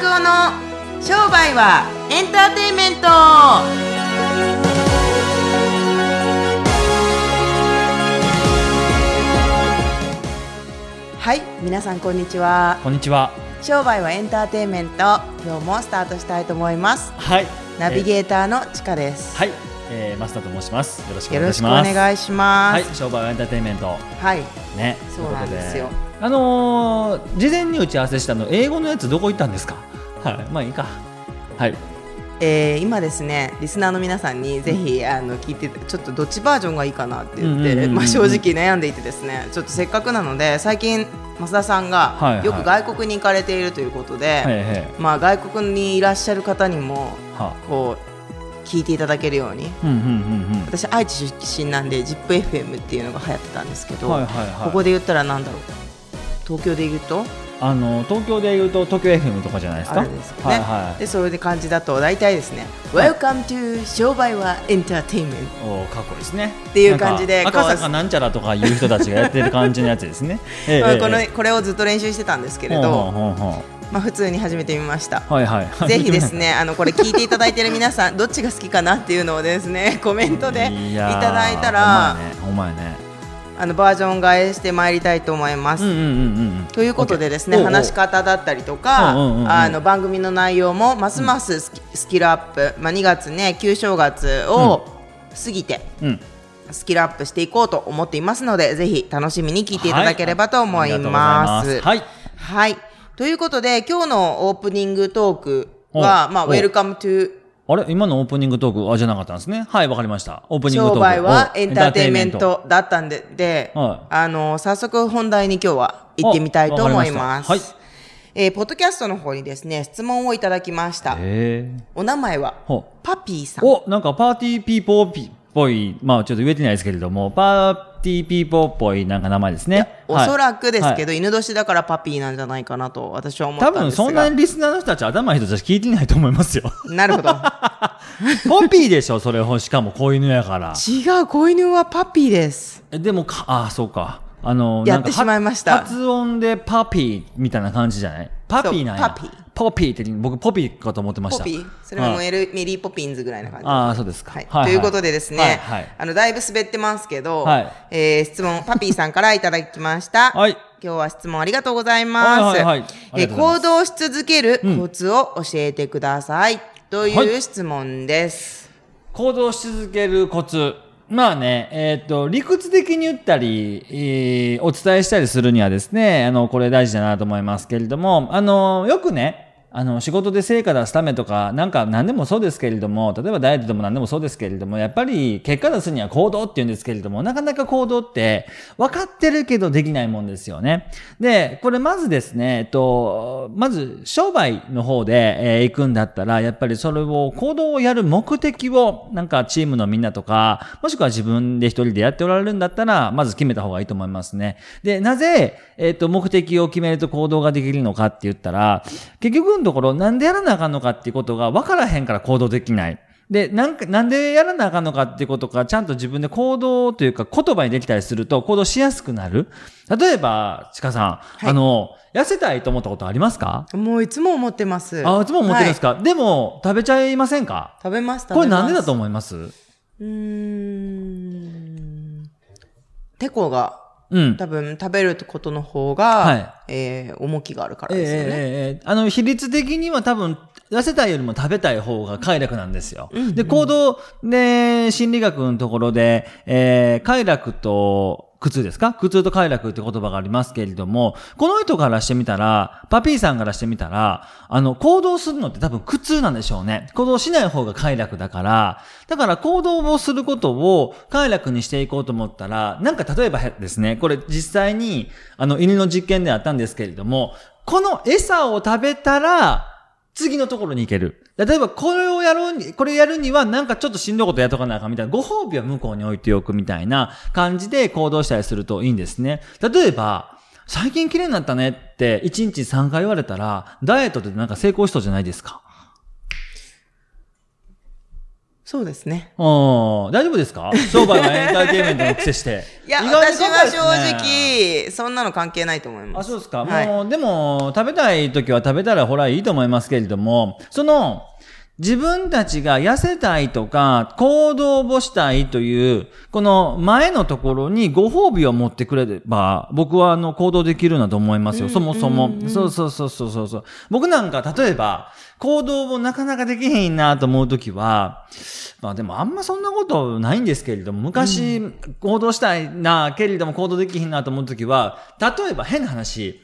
夫の商売はエンターテインメントはい皆さんこんにちはこんにちは。商売はエンターテインメント今日もスタートしたいと思いますはい。ナビー。ゲーターのちかです、はい。えー、マスターと申します。よろしくお願いします。願いしまはい。す商売はエンターテインメント。はい、ね。そうなんですよあのー、事前に打ち合わせしたの、英語のやつどこ行ったんですか？はい。まあいいか。はい。えー今ですねリスナーの皆さんにぜひあの聞いてちょっとどっちバージョンがいいかなって言って、うんうんうんうんまあ、正直悩んでいてですねちょっとせっかくなので最近増田さんがよく外国に行かれているということで、はいはい。まあ、外国にいらっしゃる方にもは。こう聞いていただけるようにうんうんうん私愛知出身なんで ZIPFM っていうのが流行ってたんですけうん。ど、はいはいはい。ここで言ったらなんだろう東京で言うと？あの東京でいうと東京 FM とかじゃないですか？ですよね、はいはい。でそれで感じだと大体ですね「Welcome to 商売はエンターテインメント」おーかっこいいですね。っていう感じで赤坂なんちゃらとかいう人たちがやってる感じのやつですね。ええまあこのええこれをずっと練習してたんですけれほうど、ほうほうほまあ、普通に始めてみました。うはいはい。ぜひですね、あのこれ聞いていただいている皆さん、どっちが好きかなっていうのをですね、コメントでいただいたら、ほんまやね。ね。あのバージョン替えしてまいりたいと思います。うんうんうんうん。ということでですね、話し方だったりとか、うんうんうあの番組の内容もますますスキ,、スキルアップ、まあ2月ね、旧正月を過ぎて。うん。スキルアップしていこうと思っていますので、ぜひ楽しみに聞いていただければと思いま。ますすはい。はい。ということで、今日のオープニングトークは、まあ、おお Welcome to あれ？今のオープニングトークあじゃなかったんですね？はい、わかりました。オープニングトーク。商売はおエンターテインメン。トだったんで、で、はいあの、早速本題に今日は行ってみたいと思います。わかりましたえーポッドキャストの方にですね、質問をいただきました。ええお名前は？パピーさん。お、なんかパーティーピーポーピっぽい、まあちょっと言えてないですけれども、パーティーピーポーっぽいなんか名前ですね。おそらくですけど、ど、犬年だからパピーなんじゃないかなと私は思ったんですが。多分そんなにリスナーの人たち頭いい人たち聞いてないと思いますよ。なるほど。ポピーでしょ、それ、しかも子犬やから。違う、子犬は puppy です。えでもか、あ、そうか。あの、やってしまいました発音で puppy みたいな感じじゃない？パピーなんや。パピー。ポピーって僕ポピーかと思ってました。ポピー？それはもうはいエルメリー・ポピンズぐらいな感じ。ああ、そうですか。はいはいということでですね、はいはいあのだいぶ滑ってますけど、はいえー質問パピーさんからいただきました。はい今日は質問ありがとうございます。はいはいはいありがとうございます行動し続けるコツを教えてください、といはう質問です。行動し続けるコツ。まあね、えっ、と、理屈的に言ったり、えーお伝えしたりするにはですね、あの、これ大事だなと思いますけれども、あの、よくね、あの、仕事で成果出すためとか、なんか何でもそうですけれども、例えばダイエットでも何でもそうですけれども、やっぱり結果出すには行動って言うんですけれども、なかなか行動って分かってるけどできないもんですよね。で、これまずですね、えっと、まず商売の方で、えー行くんだったら、やっぱりそれを行動をやる目的を、なんかチームのみんなとか、もしくは自分で一人でやっておられるんだったら、まず決めた方がいいと思いますね。で、なぜ、えっと、目的を決めると行動ができるのかって言ったら、結局のところ、なんでやらなあかんのかっていうことが分からへんから行動できない。で、なんか、なんでやらなあかんのかっていうことが、ちゃんと自分で行動というか言葉にできたりすると、行動しやすくなる。例えば、ちかさん、いあの、痩せたいと思ったことありますか？もういつも思ってます。あ、いつも思ってるんですか、か、でも、食べちゃいませんか？食べます、食べます。これなんでだと思います？うーん。てこが、うん。多分食べることの方が、はいえー重きがあるからええですよね。ええええあの、比率的には多分、痩せたいよりも食べたい方が快楽なんですよ。で、行動で、心理学のところで、えー快楽と、苦痛ですか？苦痛と快楽って言葉がありますけれども、この人からしてみたら、パピーさんからしてみたら、あの、行動するのって多分苦痛なんでしょうね。行動しない方が快楽だから、だから行動をすることを快楽にしていこうと思ったら、なんか例えばですね、これ実際に、あの、犬の実験であったんですけれども、この餌を食べたら、次のところに行ける。例えば、これをやろうに、これやるには、なんかちょっとしんどいことやっとかなあかんみたいな、ご褒美は向こうに置いておくみたいな感じで行動したりするといいんですね。例えば、最近綺麗になったねって、1日3回言われたら、ダイエットってなんか成功しそうじゃないですか。そうですね。うん、大丈夫ですか？商売はエンターテインメントの癖して。いや、意外に私は正直、そんなの関係ないと思いまあ、す。そうですか。はいもう、でも、食べたい時は食べたらほらいいと思いますけれども、その、自分たちが痩せたいとか、行動をしたいという、この前のところにご褒美を持ってくれれば、僕はあの行動できるなと思いますよ。そもそも。そうそうそうそうそうそう。僕なんか、例えば、行動をなかなかできへんなと思うときは、まあでもあんまそんなことないんですけれども、昔行動したいな、けれども行動できへんなと思うときは、例えば変な話、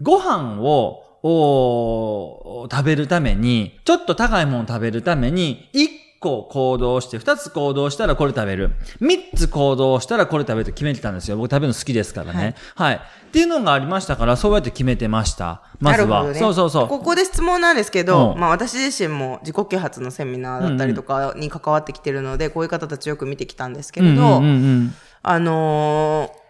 ご飯を、を食べるために、ちょっと高いもの食べるために、1個行動して、2つ行動したらこれ食べる。3つ行動したらこれ食べると決めてたんですよ。僕食べるの好きですからね。はい。っていうのがありましたから、そうやって決めてました。まずは。ねそうそうそう。ここで質問なんですけど、うんまあ私自身も自己啓発のセミナーだったりとかに関わってきてるので、こういう方たちよく見てきたんですけれど、うんうんうんうんあのー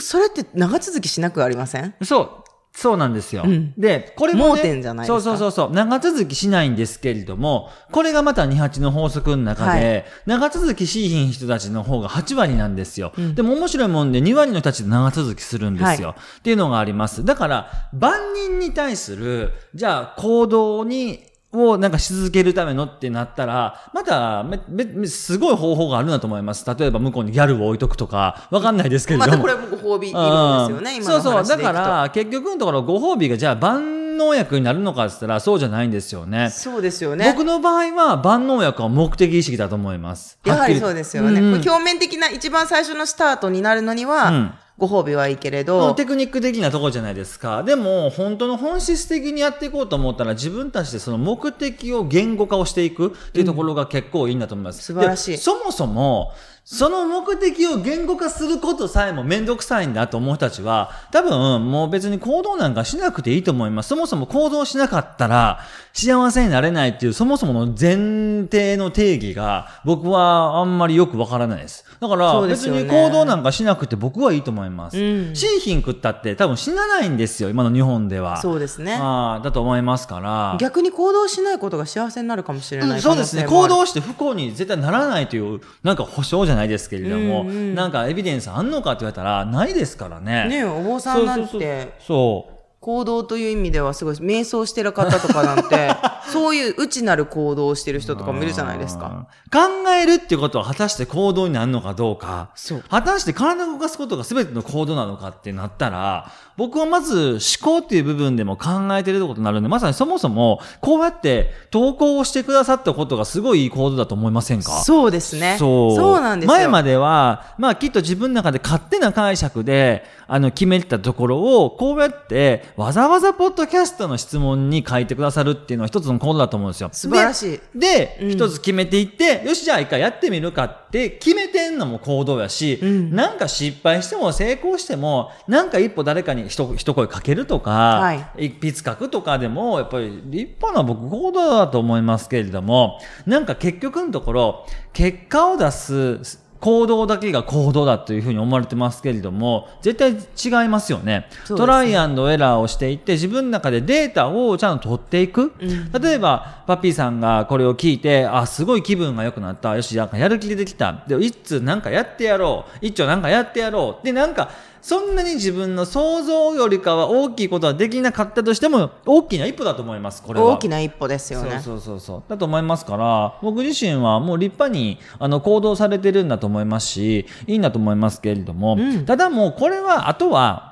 それって長続きしなくありません？そう。そうなんですよ。うんで、これも、ね、盲点じゃないですかそうそうそうそう。長続きしないんですけれども、これがまた28の法則の中で、長続きしいひん人たちの方が8割なんですよ。でも面白いもんで2割の人たちで長続きするんですよ。っていうのがあります。だから、万人に対する、じゃあ行動に、をなんかし続けるためのってなったら、まため、すごい方法があるなと思います。例えば向こうにギャルを置いとくとか、わかんないですけれども。またこれもご褒美いるんですよね、うん今のそうそう。だ。から、結局のところご褒美がじゃあ万能薬になるのかって言ったらそうじゃないんですよね。そうですよね。僕の場合は万能薬は目的意識だと思います。やはりそうですよね。うん表面的な一番最初のスタートになるのには、うんご褒美はいいけれど、テクニック的なところじゃないですか。でも、本当の本質的にやっていこうと思ったら、自分たちでその目的を言語化をしていくっていうところが結構いいんだと思います。素晴らしいでそもそも、その目的を言語化することさえもめんどくさいんだと思う人たちは、多分もう別に行動なんかしなくていいと思います。そもそも行動しなかったら幸せになれないっていうそもそもの前提の定義が僕はあんまりよくわからないです。だから別に行動なんかしなくて僕はいいと思います。うんシーヒン食ったって多分死なないんですよ、今の日本では。そうですね。ああだと思いますから。逆に行動しないことが幸せになるかもしれないうんそうですね。行動して不幸に絶対ならないという、なんか保証じゃないですけれども、うんうんなんかエビデンスあんのかって言われたら、ないですからね。ねえお坊さんなんそうそうて、そう。行動という意味ではすごい、瞑想してる方とかなんて、そういう内なる行動をしてる人とかもいるじゃないですか。考えるっていうことは果たして行動になるのかどうか。そう果たして体を動かすことが全ての行動なのかってなったら、僕はまず思考っていう部分でも考えてることになるんで、まさにそもそもこうやって投稿をしてくださったことがすごいいい行動だと思いませんか？そうですね。そう。そうなんですよ。前までは、まあきっと自分の中で勝手な解釈で、あの、決めてたところを、こうやって、わざわざポッドキャストの質問に書いてくださるっていうのは一つの行動だと思うんですよ。素晴らしいで。で、うん一つ決めていって、よし、じゃあ一回やってみるかって決めてんのも行動やし、うんなんか失敗しても成功しても、なんか一歩誰かに一一声かけるとか、はい一筆書くとかでも、やっぱり立派な僕行動だと思いますけれども、なんか結局のところ、結果を出す行動だけが行動だというふうに思われてますけれども、絶対違いますよね。ねトライアンドエラーをしていって、自分の中でデータをちゃんと取っていく。うん例えば、パピーさんがこれを聞いて、あ、すごい気分が良くなった。よし、なんかやる気出てきた。で、一通なんかやってやろう。一丁なんかやってやろう。で、なんか、そんなに自分の想像よりかは大きいことはできなかったとしても、大きな一歩だと思います、これは。大きな一歩ですよね。そうそうそうそう。だと思いますから、僕自身はもう立派にあの行動されてるんだと思いますし、いいんだと思いますけれども、うんただもうこれは、あとは、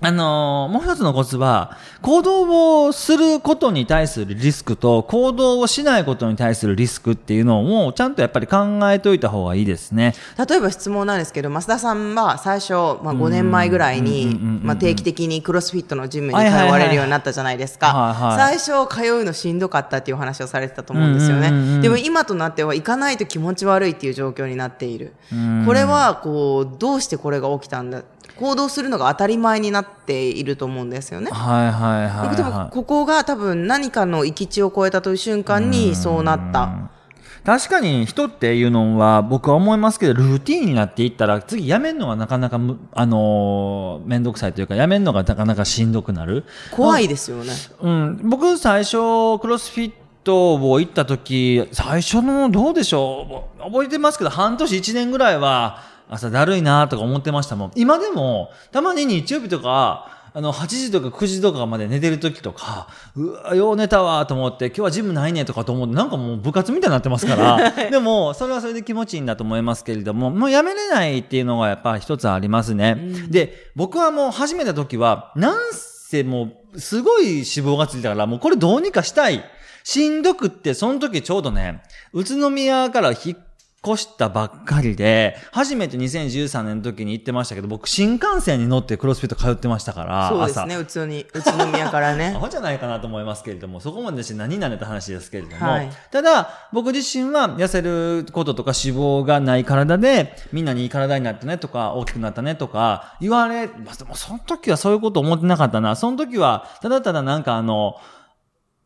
あのーもう一つのコツは、行動をすることに対するリスクと、行動をしないことに対するリスクっていうのを、ちゃんとやっぱり考えておいた方がいいですね。例えば質問なんですけど、増田さんは最初、まあ、5年前ぐらいにうん、まあ、定期的にクロスフィットのジムに通われるようになったじゃないですか。最初、通うのしんどかったっていうお話をされてたと思うんですよね。でも今となっては行かないと気持ち悪いっていう状況になっている。うんこれは、こう、どうしてこれが起きたんだ行動するのが当たり前になっていると思うんですよね。はいはいはい、はい。ここが多分何かの行き地を超えたという瞬間にそうなった。確かに人っていうのは僕は思いますけど、ルーティーンになっていったら次やめるのがなかなかむ、あのー、めんどくさいというか、やめるのがなかなかしんどくなる。怖いですよね。うん、僕最初クロスフィットを行った時最初のどうでしょう覚えてますけど半年1年ぐらいは朝だるいなとか思ってましたもん今でもたまに日曜日とかあの、8時とか9時とかまで寝てる時とか、うわ、よう寝たわと思って、今日はジムないねとかと思って、なんかもう部活みたいになってますから、でも、それはそれで気持ちいいんだと思いますけれども、もうやめれないっていうのがやっぱ一つありますね。うん、で、僕はもう始めた時は、なんせもう、すごい脂肪がついたから、もうこれどうにかしたい。しんどくって、その時ちょうどね、宇都宮から引っ越したばっかりで、初めて2013年の時に行ってましたけど、僕新幹線に乗ってクロスフィット通ってましたから、そうですね、宇都に、宇都宮からね。アホじゃないかなと思いますけれども、そこまでして何々って話ですけれども、はい、ただ、僕自身は痩せることとか脂肪がない体で、みんなにいい体になったねとか、大きくなったねとか、言われ、まあ、でもその時はそういうこと思ってなかったな。その時は、ただただなんかあの、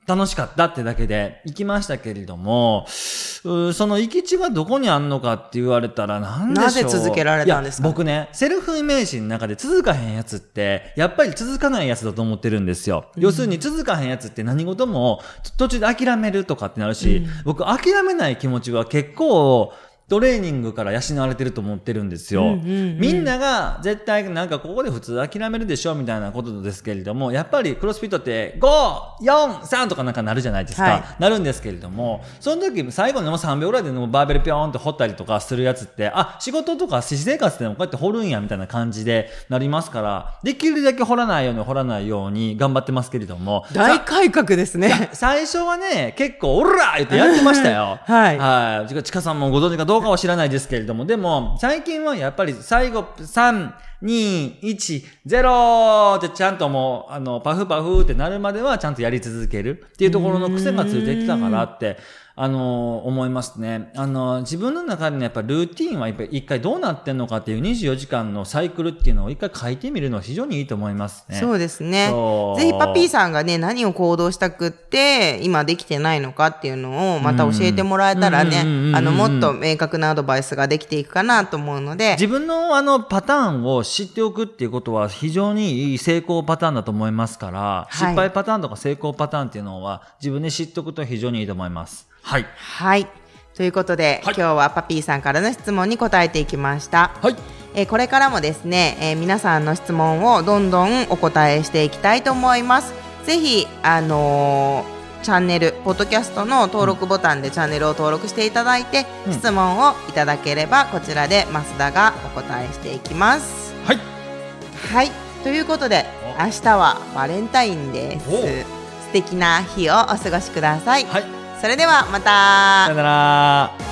楽しかったってだけで行きましたけれども、その行き地がどこにあんのかって言われたら何でしょう。なぜ続けられたんですか？僕ね、セルフイメージの中で続かへんやつって、やっぱり続かないやつだと思ってるんですよ。うん、要するに続かへんやつって何事も途中で諦めるとかってなるし、うん、僕諦めない気持ちは結構、トレーニングから養われてると思ってるんですよ。みんなが絶対なんかここで普通諦めるでしょみたいなことですけれども、やっぱりクロスフィットって5、4、3とかなんかなるじゃないですか。はい、なるんですけれども、その時最後の3秒ぐらいでバーベルピョーンと掘ったりとかするやつって、あ、仕事とか私生活でもこうやって掘るんやみたいな感じでなりますから、できるだけ掘らないように掘らないように頑張ってますけれども。大改革ですね。最初はね、結構、オラー言ってやってましたよ。はい。はい。ちかさんもご存知かどうかは知らないですけれども、でも、最近はやっぱり最後、3、2、1、0ってちゃんともう、あの、パフパフってなるまではちゃんとやり続けるっていうところの癖がついてきたからって、あの、思いますね。あの、自分の中でのやっぱルーティンはやっぱり一回どうなってんのかっていう24時間のサイクルっていうのを一回書いてみるのは非常にいいと思いますね。そうですね。ぜひパピーさんがね、何を行動したくって、今できてないのかっていうのをまた教えてもらえたらね、あの、もっと明確なアドバイスができていくかなと思うので。自分のあのパターンを知っておくっていうことは非常にいい成功パターンだと思いますから、はい、失敗パターンとか成功パターンっていうのは自分で知っておくと非常にいいと思います。はい。はい。ということで、はい、今日はパピーさんからの質問に答えていきました。はい。えー、これからもですね、えー、皆さんの質問をどんどんお答えしていきたいと思います。ぜひ、あのー、チャンネル、ポッドキャストの登録ボタンでチャンネルを登録していただいて、うん、質問をいただければ、こちらで増田がお答えしていきます。はい。はい。ということで、明日はバレンタインです。素敵な日をお過ごしください。はい。それではまたさよなら